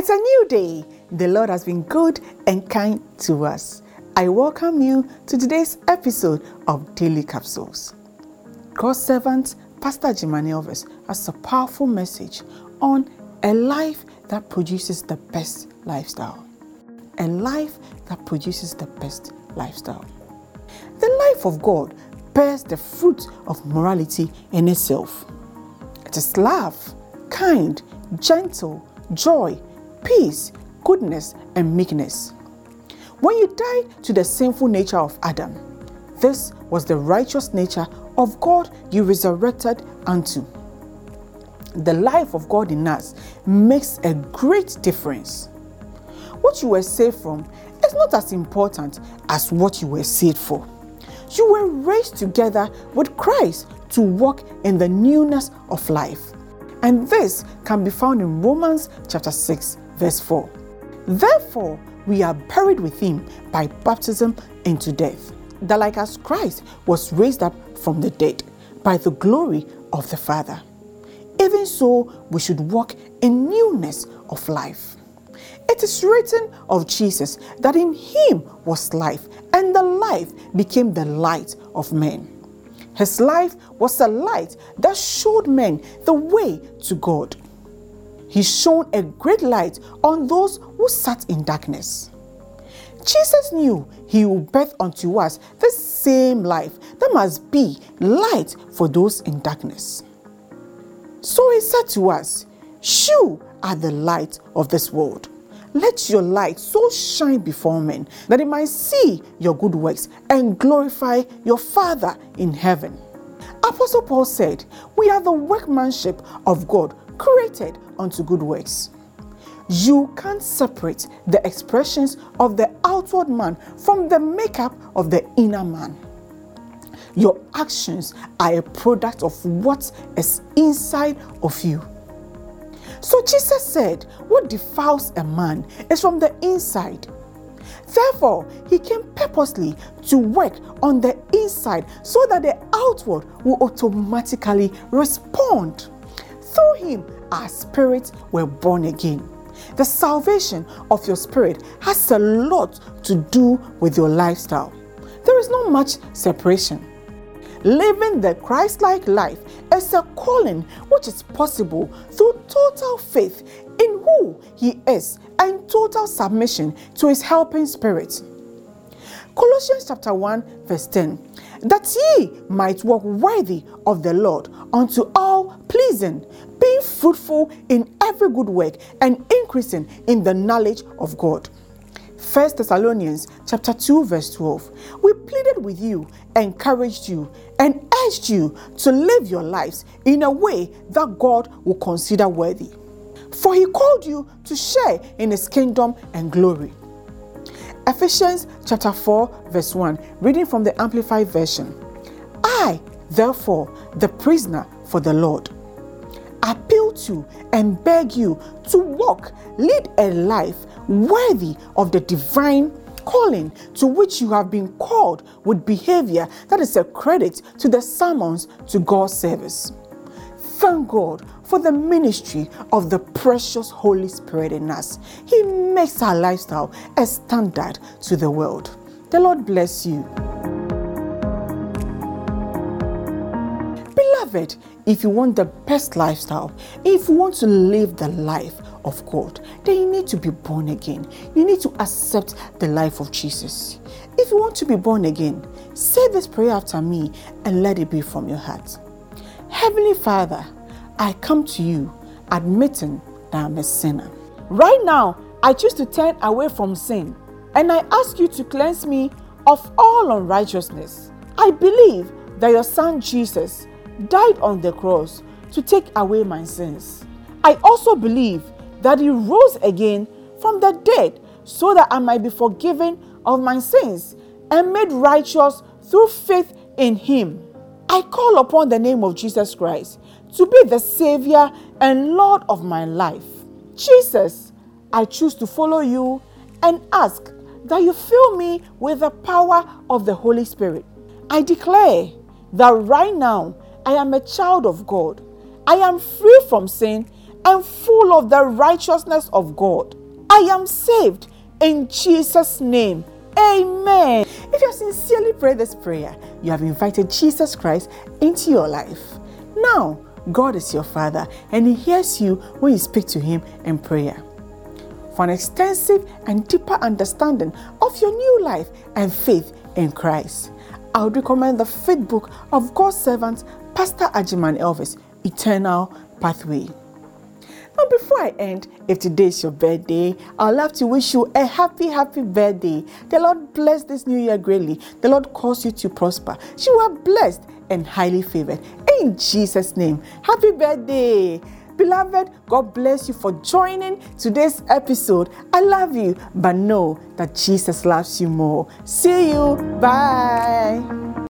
It's a new day. The Lord has been good and kind to us. I welcome you to today's episode of Daily Capsules. God's servant, Pastor Agyemang Elvis, has a powerful message on a life that produces the best lifestyle. A life that produces the best lifestyle. The life of God bears the fruit of morality in itself. It is love, kind, gentle, joy, peace, goodness, and meekness. When you died to the sinful nature of Adam, this was the righteous nature of God you resurrected unto. The life of God in us makes a great difference. What you were saved from is not as important as what you were saved for. You were raised together with Christ to walk in the newness of life. And this can be found in Romans chapter 6, verse 4. Therefore, we are buried with him by baptism into death, that like as Christ was raised up from the dead by the glory of the Father, even so we should walk in newness of life. It is written of Jesus that in him was life, and the life became the light of men. His life was a light that showed men the way to God. He shone a great light on those who sat in darkness. Jesus knew he would birth unto us the same life that must be light for those in darkness. So he said to us, You are the light of this world. Let your light so shine before men that they might see your good works and glorify your Father in heaven. Apostle Paul said, We are the workmanship of God created unto good works. You can't separate the expressions of the outward man from the makeup of the inner man. Your actions are a product of what is inside of you. So Jesus said, What defiles a man is from the inside. Therefore, he came purposely to work on the inside so that the outward will automatically respond. Through him, our spirits were born again. The salvation of your spirit has a lot to do with your lifestyle. There is not much separation. Living the Christ like life is a calling which is possible through total faith in who He is and total submission to His helping spirit. Colossians chapter 1, verse 10 that ye might walk worthy of the Lord unto all pleasing, being fruitful in every good work and increasing in the knowledge of God. 1 Thessalonians chapter 2 verse 12. We pleaded with you, encouraged you, and urged you to live your lives in a way that God will consider worthy. For he called you to share in his kingdom and glory. Ephesians chapter 4 verse 1, reading from the Amplified Version. I, therefore, the prisoner for the Lord, appeal to and beg you to walk, lead a life worthy of the divine calling to which you have been called with behavior that is a credit to the summons to God's service. Thank God for the ministry of the precious Holy Spirit in us. He makes our lifestyle a standard to the world. The Lord bless you. Beloved, if you want the best lifestyle, if you want to live the life of God, then you need to be born again. You need to accept the life of Jesus. If you want to be born again, say this prayer after me and let it be from your heart. Heavenly Father, I come to you admitting that I'm a sinner. Right now, I choose to turn away from sin and I ask you to cleanse me of all unrighteousness. I believe that your Son Jesus died on the cross to take away my sins. I also believe that he rose again from the dead so that I might be forgiven of my sins and made righteous through faith in him. I call upon the name of Jesus Christ to be the Savior and Lord of my life. Jesus, I choose to follow you and ask that you fill me with the power of the Holy Spirit. I declare that right now I am a child of God. I am free from sin and full of the righteousness of God. I am saved in Jesus' name. Amen. Sincerely pray this prayer, you have invited Jesus Christ into your life. Now, God is your Father and He hears you when you speak to Him in prayer. For an extensive and deeper understanding of your new life and faith in Christ, I would recommend the faith book of God's servant, Pastor Agyemang Elvis, Eternal Pathway. Now, before I end, if today is your birthday, I'd love to wish you a happy, happy birthday. The Lord bless this new year greatly. The Lord cause you to prosper. You are blessed and highly favored. In Jesus' name, happy birthday. Beloved, God bless you for joining today's episode. I love you, but know that Jesus loves you more. See you. Bye.